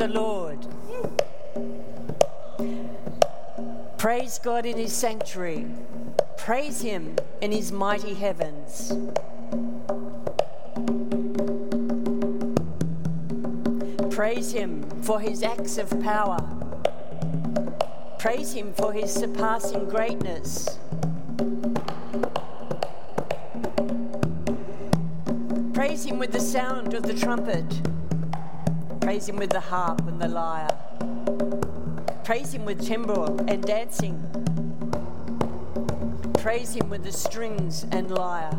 the Lord. Praise God in his sanctuary. Praise him in his mighty heavens. Praise him for his acts of power. Praise him for his surpassing greatness. Praise him with the sound of the trumpet. Praise him with the harp and the lyre. Praise him with timbrel and dancing. Praise him with the strings and lyre.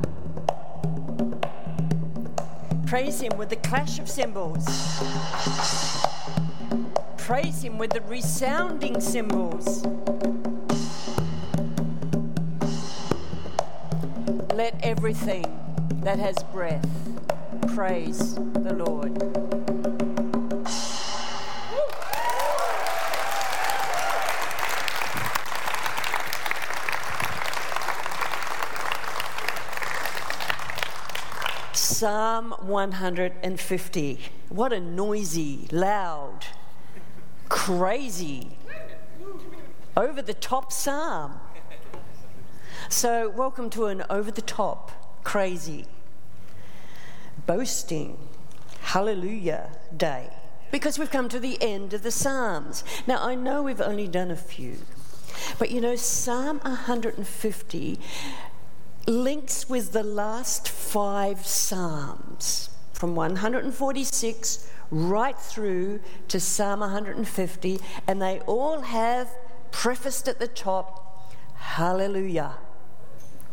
Praise him with the clash of cymbals. Praise him with the resounding cymbals. Let everything that has breath praise the Lord. Psalm 150. What a noisy, loud, crazy, over the top psalm. So, welcome to an over the top, crazy, boasting, hallelujah day. Because we've come to the end of the Psalms. Now, I know we've only done a few, but you know, Psalm 150 links with the last five Psalms from 146 right through to Psalm 150, and they all have prefaced at the top, Hallelujah.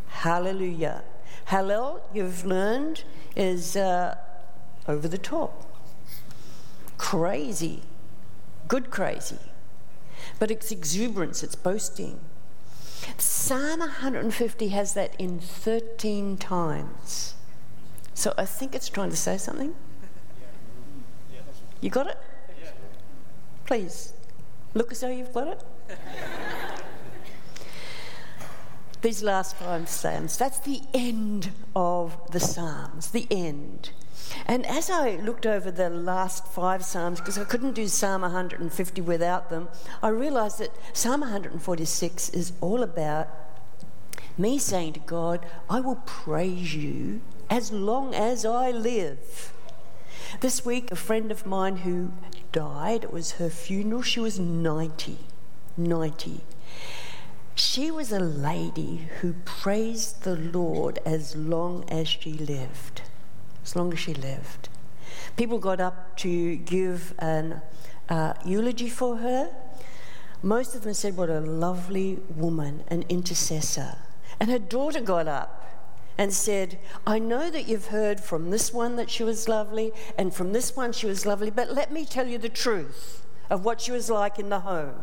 Hallelujah. Hallel, you've learned, is uh, over the top. Crazy. Good crazy. But it's exuberance, it's boasting. Psalm 150 has that in 13 times. So I think it's trying to say something. You got it? Please, look as though you've got it. These last five Psalms, that's the end of the Psalms, the end. And as I looked over the last five Psalms, because I couldn't do Psalm 150 without them, I realized that Psalm 146 is all about me saying to God, I will praise you as long as I live. This week, a friend of mine who died, it was her funeral, she was 90. 90. She was a lady who praised the Lord as long as she lived as long as she lived. People got up to give an uh, eulogy for her. Most of them said, What a lovely woman, an intercessor. And her daughter got up and said, I know that you've heard from this one that she was lovely, and from this one she was lovely, but let me tell you the truth of what she was like in the home.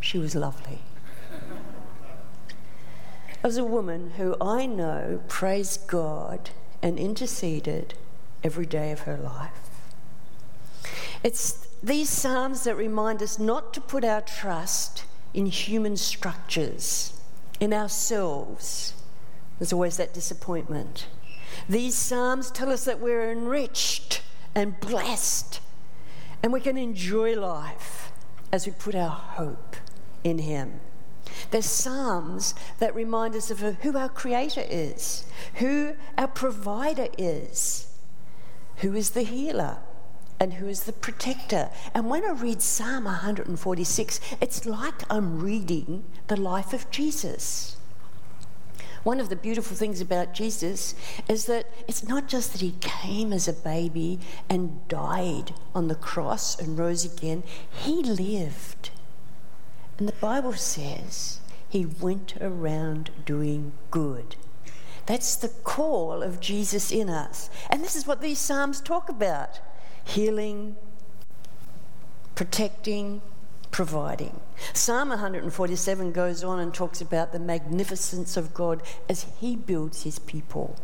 She was lovely. As a woman who I know, praise God, and interceded every day of her life. It's these Psalms that remind us not to put our trust in human structures, in ourselves. There's always that disappointment. These Psalms tell us that we're enriched and blessed, and we can enjoy life as we put our hope in Him. There's Psalms that remind us of who our Creator is, who our Provider is, who is the healer, and who is the protector. And when I read Psalm 146, it's like I'm reading the life of Jesus. One of the beautiful things about Jesus is that it's not just that he came as a baby and died on the cross and rose again, he lived. And the Bible says he went around doing good. That's the call of Jesus in us. And this is what these Psalms talk about healing, protecting, providing. Psalm 147 goes on and talks about the magnificence of God as He builds His people,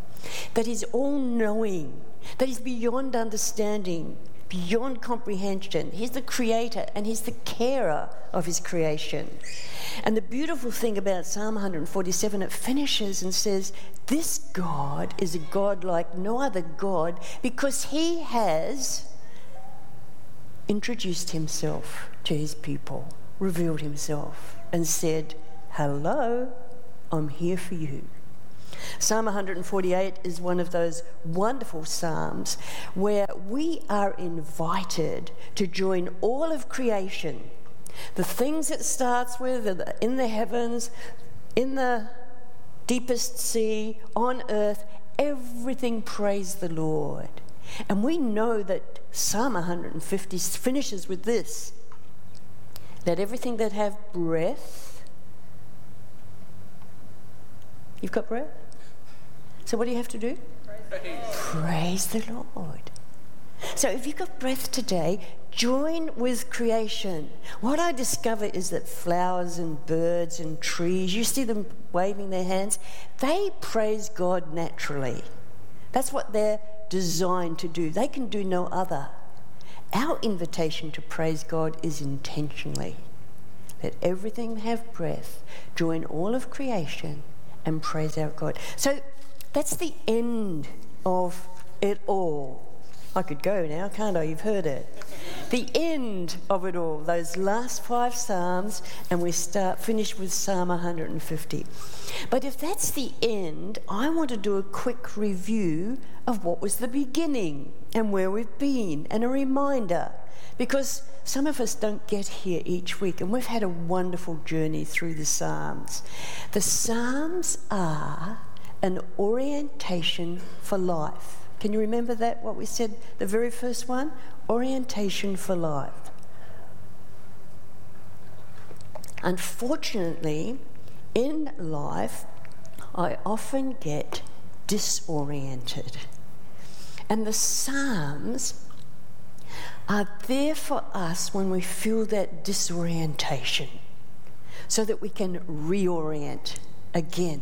that He's all knowing, that He's beyond understanding, beyond comprehension. He's the creator and He's the carer of His creation. And the beautiful thing about Psalm 147, it finishes and says, This God is a God like no other God because He has introduced himself to his people, revealed himself, and said, Hello, I'm here for you. Psalm 148 is one of those wonderful Psalms where we are invited to join all of creation. The things it starts with in the heavens, in the deepest sea, on earth, everything praise the Lord. And we know that Psalm 150 finishes with this let everything that have breath. You've got breath? So what do you have to do? Praise, Praise the Lord. So if you've got breath today, join with creation. What I discover is that flowers and birds and trees, you see them waving their hands, they praise God naturally. That's what they're designed to do. They can do no other. Our invitation to praise God is intentionally. Let everything have breath, join all of creation, and praise our God. So that's the end of it all. I could go now, can't I? You've heard it. The end of it all, those last five Psalms, and we start finish with Psalm 150. But if that's the end, I want to do a quick review of what was the beginning and where we've been, and a reminder, because some of us don't get here each week, and we've had a wonderful journey through the Psalms. The Psalms are an orientation for life. Can you remember that, what we said, the very first one? Orientation for life. Unfortunately, in life, I often get disoriented. And the Psalms are there for us when we feel that disorientation so that we can reorient again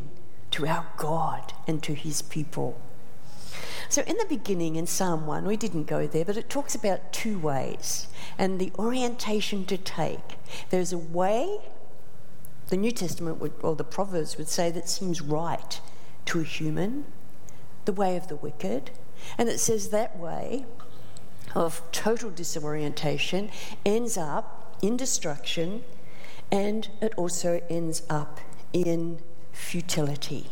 to our God and to his people. So, in the beginning, in Psalm 1, we didn't go there, but it talks about two ways and the orientation to take. There's a way, the New Testament would, or the Proverbs would say, that seems right to a human, the way of the wicked. And it says that way of total disorientation ends up in destruction and it also ends up in futility.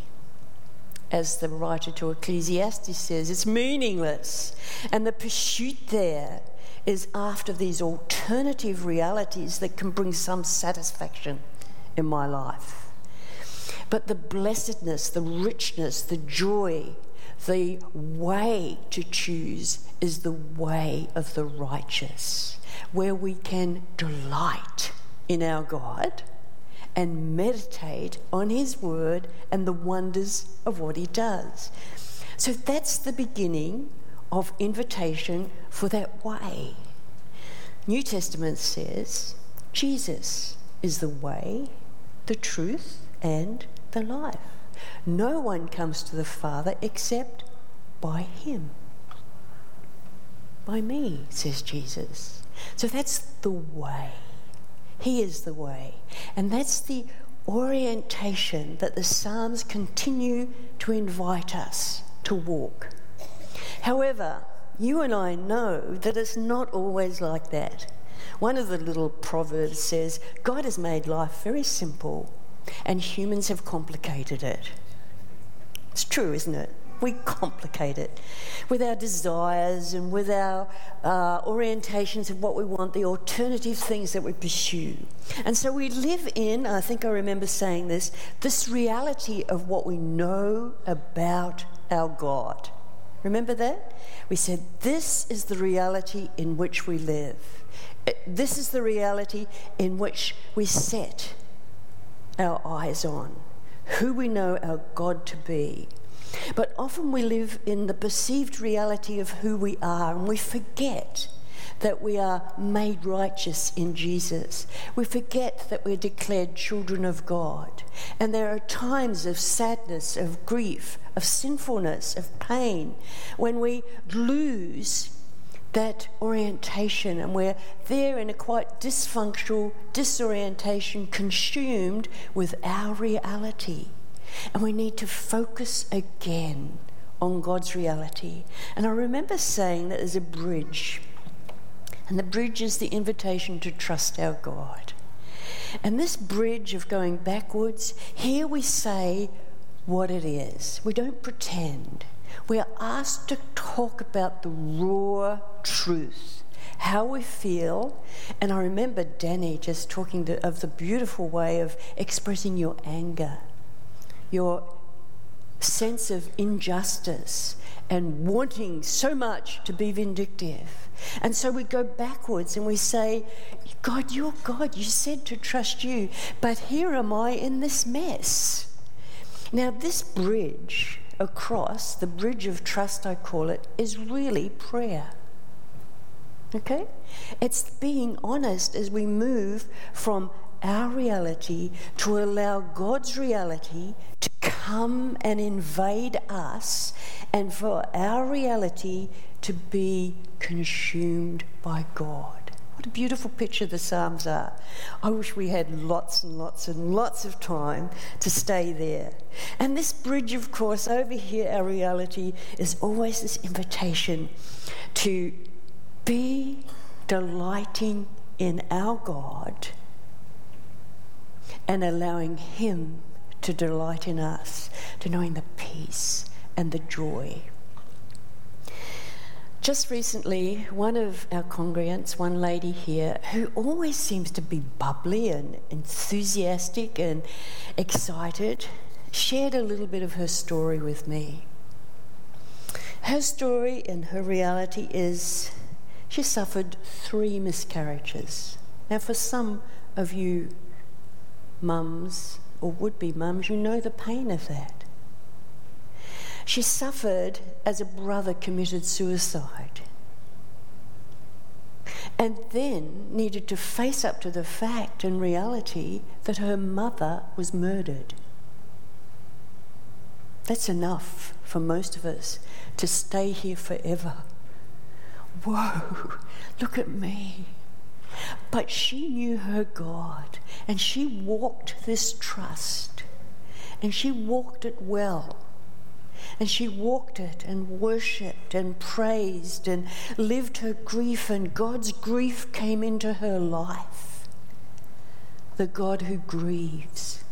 As the writer to Ecclesiastes says, it's meaningless. And the pursuit there is after these alternative realities that can bring some satisfaction in my life. But the blessedness, the richness, the joy, the way to choose is the way of the righteous, where we can delight in our God and meditate on His Word and the wonders of what He does. So that's the beginning of invitation for that way. New Testament says Jesus is the way, the truth, and the life. No one comes to the Father except by Him. By me, says Jesus. So that's the way. He is the way. And that's the orientation that the Psalms continue to invite us to walk. However, you and I know that it's not always like that. One of the little proverbs says, God has made life very simple and humans have complicated it. It's true, isn't it? We complicate it with our desires and with our uh, orientations of what we want, the alternative things that we pursue. And so we live in, I think I remember saying this, this reality of what we know about our God. Remember that? We said, This is the reality in which we live. This is the reality in which we set our eyes on who we know our God to be. But often we live in the perceived reality of who we are and we forget that we are made righteous in Jesus. We forget that we're declared children of God. And there are times of sadness, of grief, of sinfulness, of pain when we lose that orientation and we're there in a quite dysfunctional disorientation, consumed with our reality. And we need to focus again on God's reality. And I remember saying that there's a bridge. And the bridge is the invitation to trust our God. And this bridge of going backwards, here we say what it is. We don't pretend. We are asked to talk about the raw truth, how we feel. And I remember Danny just talking to, of the beautiful way of expressing your anger, your sense of injustice, and wanting so much to be vindictive. And so we go backwards and we say, God, you're God. You said to trust you, but here am I in this mess. Now, this bridge across, the bridge of trust, I call it, is really prayer. Okay? It's being honest as we move from our reality to allow God's reality to come and invade us and for our reality to be consumed by God. What a beautiful picture the Psalms are. I wish we had lots and lots and lots of time to stay there. And this bridge, of course, over here, our reality is always this invitation to be delighting in our God and allowing Him to delight in us, to knowing the peace and the joy. Just recently, one of our congregants, one lady here, who always seems to be bubbly and enthusiastic and excited, shared a little bit of her story with me. Her story and her reality is she suffered three miscarriages. Now, for some of you mums or would be mums, you know the pain of that. She suffered as a brother committed suicide and then needed to face up to the fact and reality that her mother was murdered. That's enough for most of us to stay here forever. Whoa, look at me. But she knew her God and she walked this trust and she walked it well. And she walked it and worshipped and praised and lived her grief, and God's grief came into her life. The God who grieves,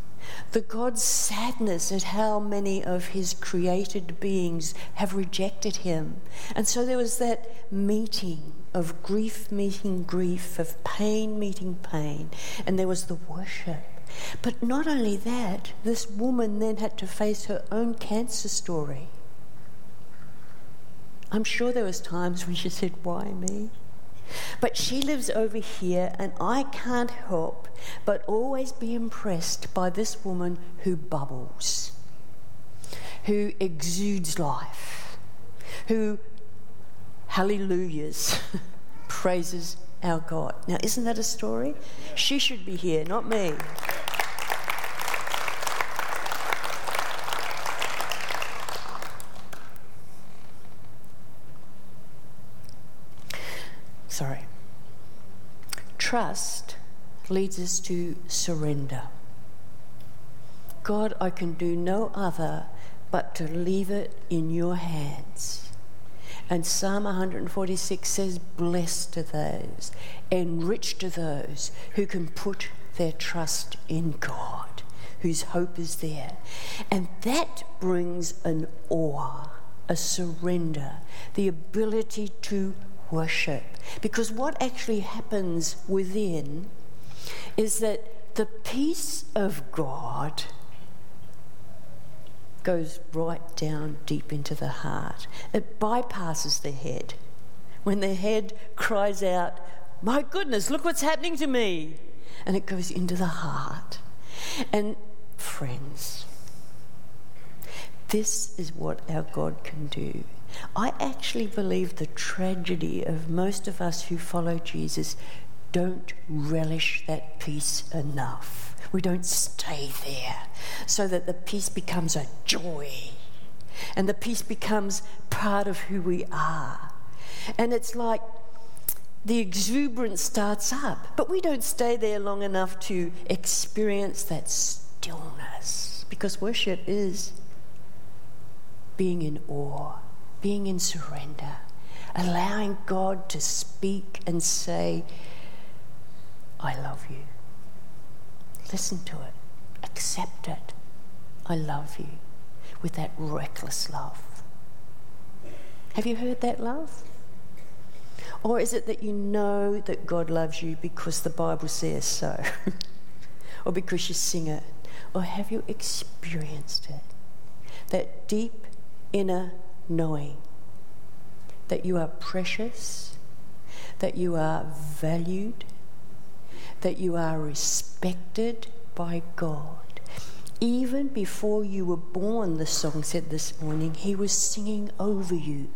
the God's sadness at how many of his created beings have rejected him. And so there was that meeting of grief meeting grief, of pain meeting pain, and there was the worship. But not only that, this woman then had to face her own cancer story. I'm sure there was times when she said, "Why me?" But she lives over here, and I can't help but always be impressed by this woman who bubbles, who exudes life, who hallelujahs, praises our God. Now, isn't that a story? She should be here, not me. Sorry. Trust leads us to surrender. God, I can do no other but to leave it in your hands. And Psalm 146 says, Blessed are those, enriched are those who can put their trust in God, whose hope is there. And that brings an awe, a surrender, the ability to worship. Because what actually happens within is that the peace of God goes right down deep into the heart. It bypasses the head. When the head cries out, My goodness, look what's happening to me! And it goes into the heart. And friends, this is what our God can do. I actually believe the tragedy of most of us who follow Jesus don't relish that peace enough. We don't stay there so that the peace becomes a joy and the peace becomes part of who we are. And it's like the exuberance starts up, but we don't stay there long enough to experience that stillness because worship is being in awe, being in surrender, allowing God to speak and say, I love you. Listen to it, accept it. I love you with that reckless love. Have you heard that love? Or is it that you know that God loves you because the Bible says so? or because you sing it? Or have you experienced it? That deep inner knowing that you are precious, that you are valued, that you are respected by God. Even before you were born, the song said this morning, He was singing over you.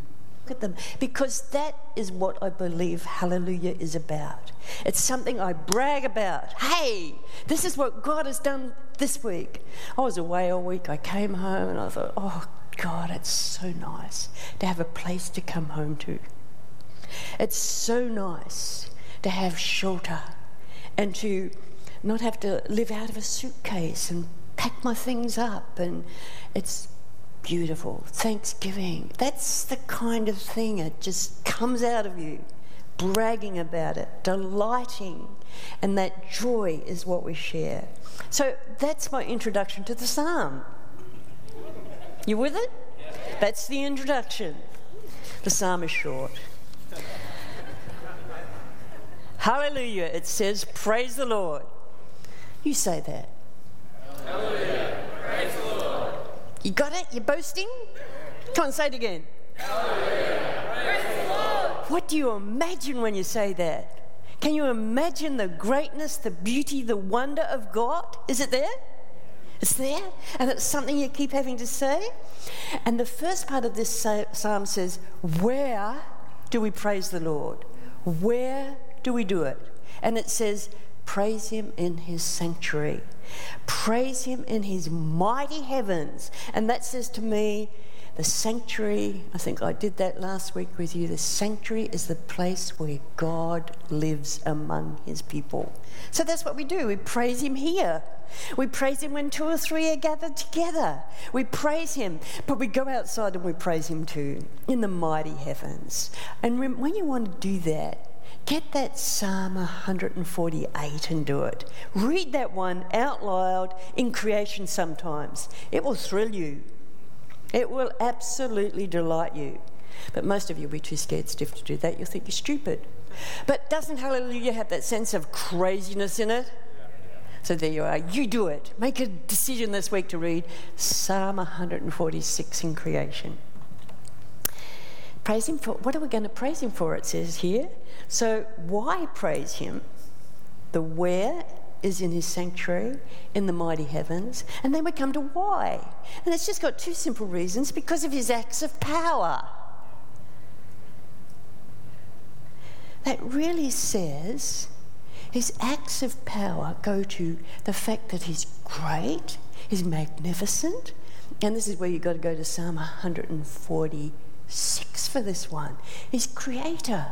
Look at them, because that is what I believe Hallelujah is about. It's something I brag about. Hey, this is what God has done this week. I was away all week. I came home and I thought, oh, God, it's so nice to have a place to come home to. It's so nice to have shelter and to not have to live out of a suitcase and pack my things up. And it's beautiful. Thanksgiving. That's the kind of thing it just comes out of you. Bragging about it, delighting, and that joy is what we share. So that's my introduction to the psalm. You with it? That's the introduction. The psalm is short. Hallelujah. It says, Praise the Lord. You say that. Hallelujah. Praise the Lord. You got it? You're boasting? Come on, say it again. Hallelujah. Praise the Lord. What do you imagine when you say that? Can you imagine the greatness, the beauty, the wonder of God? Is it there? It's there, and it's something you keep having to say. And the first part of this psalm says, Where do we praise the Lord? Where do we do it? And it says, Praise him in his sanctuary. Praise him in his mighty heavens. And that says to me, the sanctuary, I think I did that last week with you. The sanctuary is the place where God lives among his people. So that's what we do. We praise him here. We praise him when two or three are gathered together. We praise him, but we go outside and we praise him too in the mighty heavens. And when you want to do that, Get that Psalm 148 and do it. Read that one out loud in creation sometimes. It will thrill you. It will absolutely delight you. But most of you will be too scared stiff to do that. You'll think you're stupid. But doesn't Hallelujah have that sense of craziness in it? So there you are. You do it. Make a decision this week to read Psalm 146 in creation. Praise Him for what are we going to praise Him for? It says here. So, why praise Him? The where is in His sanctuary in the mighty heavens. And then we come to why. And it's just got two simple reasons because of His acts of power. That really says His acts of power go to the fact that He's great, He's magnificent. And this is where you've got to go to Psalm 140 six for this one. He's creator.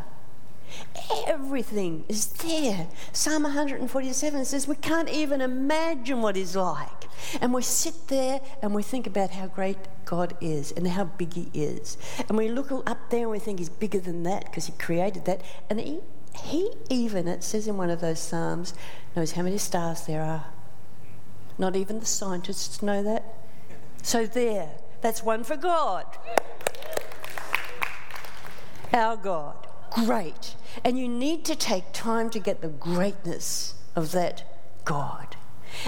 Everything is there. Psalm 147 says we can't even imagine what he's like. And we sit there and we think about how great God is and how big he is. And we look up there and we think he's bigger than that because he created that. And he, he even, it says in one of those Psalms, knows how many stars there are. Not even the scientists know that. So there, that's one for God our God. Great. And you need to take time to get the greatness of that God.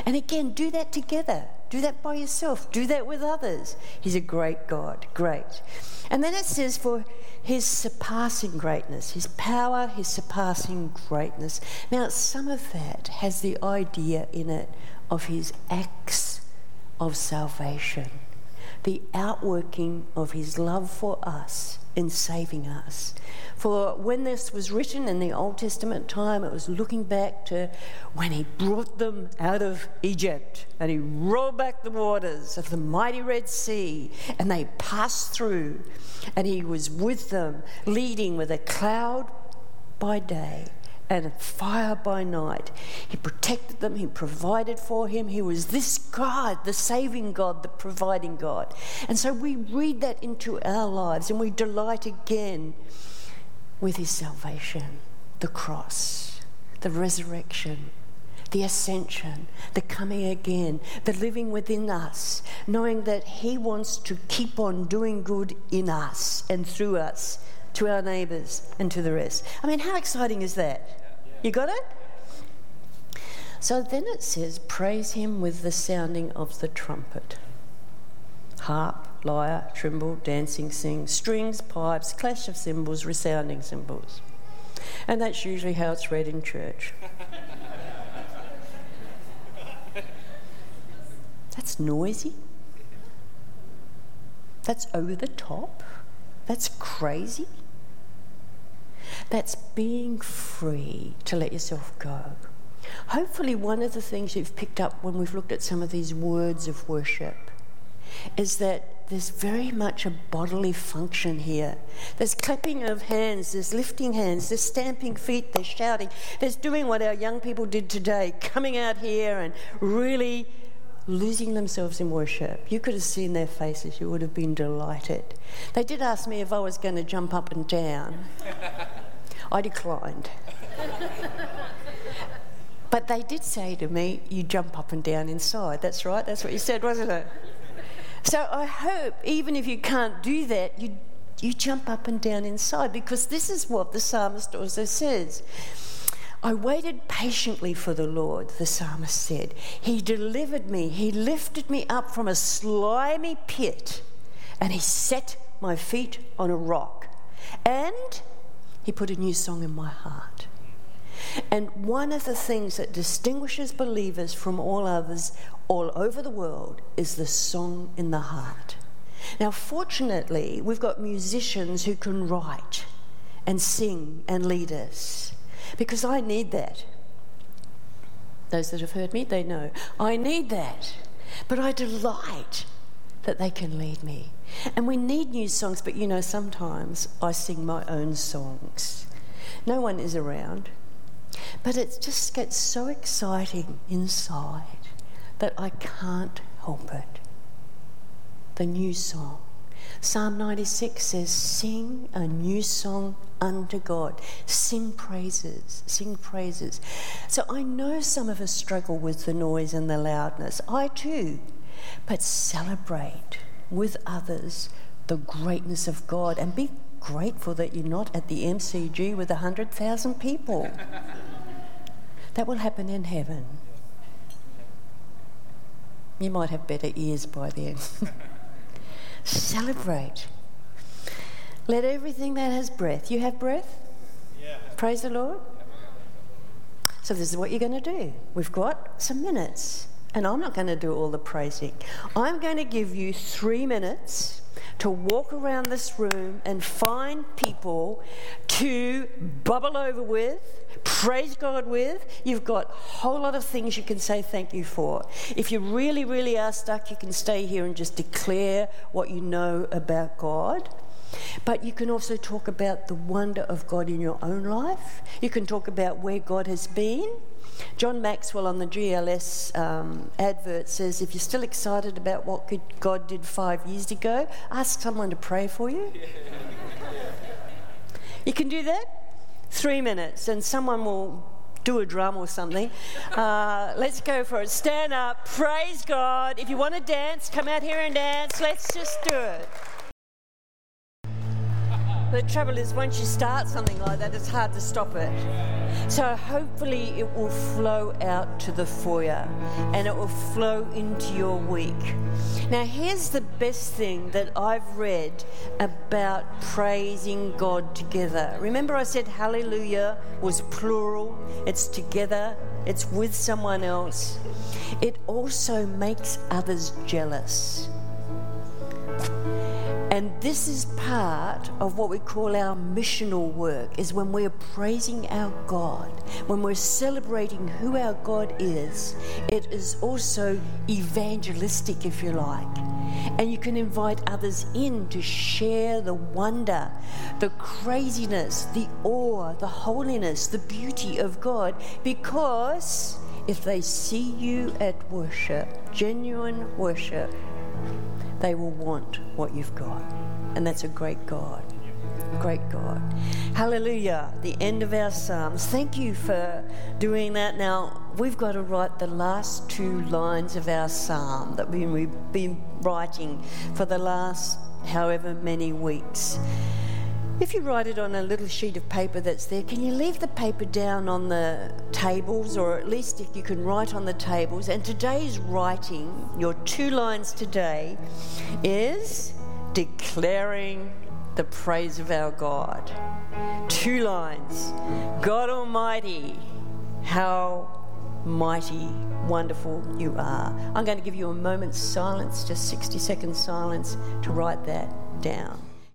And again, do that together. Do that by yourself. Do that with others. He's a great God. Great. And then it says, for his surpassing greatness, his power, his surpassing greatness. Now, some of that has the idea in it of his acts of salvation, the outworking of his love for us in saving us. For when this was written in the Old Testament time, it was looking back to when he brought them out of Egypt and he rolled back the waters of the mighty Red Sea and they passed through and he was with them, leading with a cloud by day and fire by night. He protected them, He provided for him. He was this God, the saving God, the providing God. And so we read that into our lives and we delight again with his salvation, the cross, the resurrection, the ascension, the coming again, the living within us, knowing that he wants to keep on doing good in us and through us to our neighbours and to the rest. I mean, how exciting is that? You got it? So then it says, Praise him with the sounding of the trumpet. Harp, lyre, timbrel, dancing, sing, strings, pipes, clash of cymbals, resounding cymbals. And that's usually how it's read in church. that's noisy. That's over the top. That's crazy. That's being free to let yourself go. Hopefully, one of the things you've picked up when we've looked at some of these words of worship is that there's very much a bodily function here. There's clapping of hands, there's lifting hands, there's stamping feet, there's shouting, there's doing what our young people did today, coming out here and really losing themselves in worship. You could have seen their faces, you would have been delighted. They did ask me if I was going to jump up and down. I declined. but they did say to me, You jump up and down inside. That's right, that's what you said, wasn't it? So I hope, even if you can't do that, you, you jump up and down inside because this is what the psalmist also says. I waited patiently for the Lord, the psalmist said. He delivered me, He lifted me up from a slimy pit, and He set my feet on a rock. And He put a new song in my heart. And one of the things that distinguishes believers from all others all over the world is the song in the heart. Now, fortunately, we've got musicians who can write and sing and lead us because I need that. Those that have heard me, they know. I need that. But I delight that they can lead me. And we need new songs, but you know, sometimes I sing my own songs. No one is around. But it just gets so exciting inside that I can't help it. The new song. Psalm 96 says, Sing a new song unto God. Sing praises, sing praises. So I know some of us struggle with the noise and the loudness. I too. But celebrate with others the greatness of God and be grateful that you're not at the MCG with 100,000 people. that will happen in heaven. You might have better ears by then. Celebrate. Let everything that has breath. You have breath? Yeah. Praise the Lord. So, this is what you're going to do. We've got some minutes, and I'm not going to do all the praising. I'm going to give you three minutes to walk around this room and find people to bubble over with, praise God with. You've got a whole lot of things you can say thank you for. If you really, really are stuck, you can stay here and just declare what you know about God. But you can also talk about the wonder of God in your own life. You can talk about where God has been. John Maxwell on the GLS um, advert says if you're still excited about what God did five years ago, ask someone to pray for you. you can do that? Three minutes, and someone will do a drum or something. Uh, let's go for it. Stand up, praise God. If you want to dance, come out here and dance. Let's just do it. The trouble is, once you start something like that, it's hard to stop it. So hopefully, it will flow out to the foyer and it will flow into your week. Now, here's the best thing that I've read about praising God together. Remember, I said hallelujah was plural, it's together, it's with someone else. It also makes others jealous. And this is part of what we call our missional work is when we're praising our God, when we're celebrating who our God is, it is also evangelistic if you like. And you can invite others in to share the wonder, the craziness, the awe, the holiness, the beauty of God because if they see you at worship, genuine worship, they will want what you've got. And that's a great God. Great God. Hallelujah. The end of our Psalms. Thank you for doing that. Now, we've got to write the last two lines of our Psalm that we've been writing for the last however many weeks. If you write it on a little sheet of paper that's there, can you leave the paper down on the tables, or at least if you can write on the tables? And today's writing, your two lines today, is declaring the praise of our God. Two lines God Almighty, how mighty, wonderful you are. I'm going to give you a moment's silence, just 60 seconds silence, to write that down.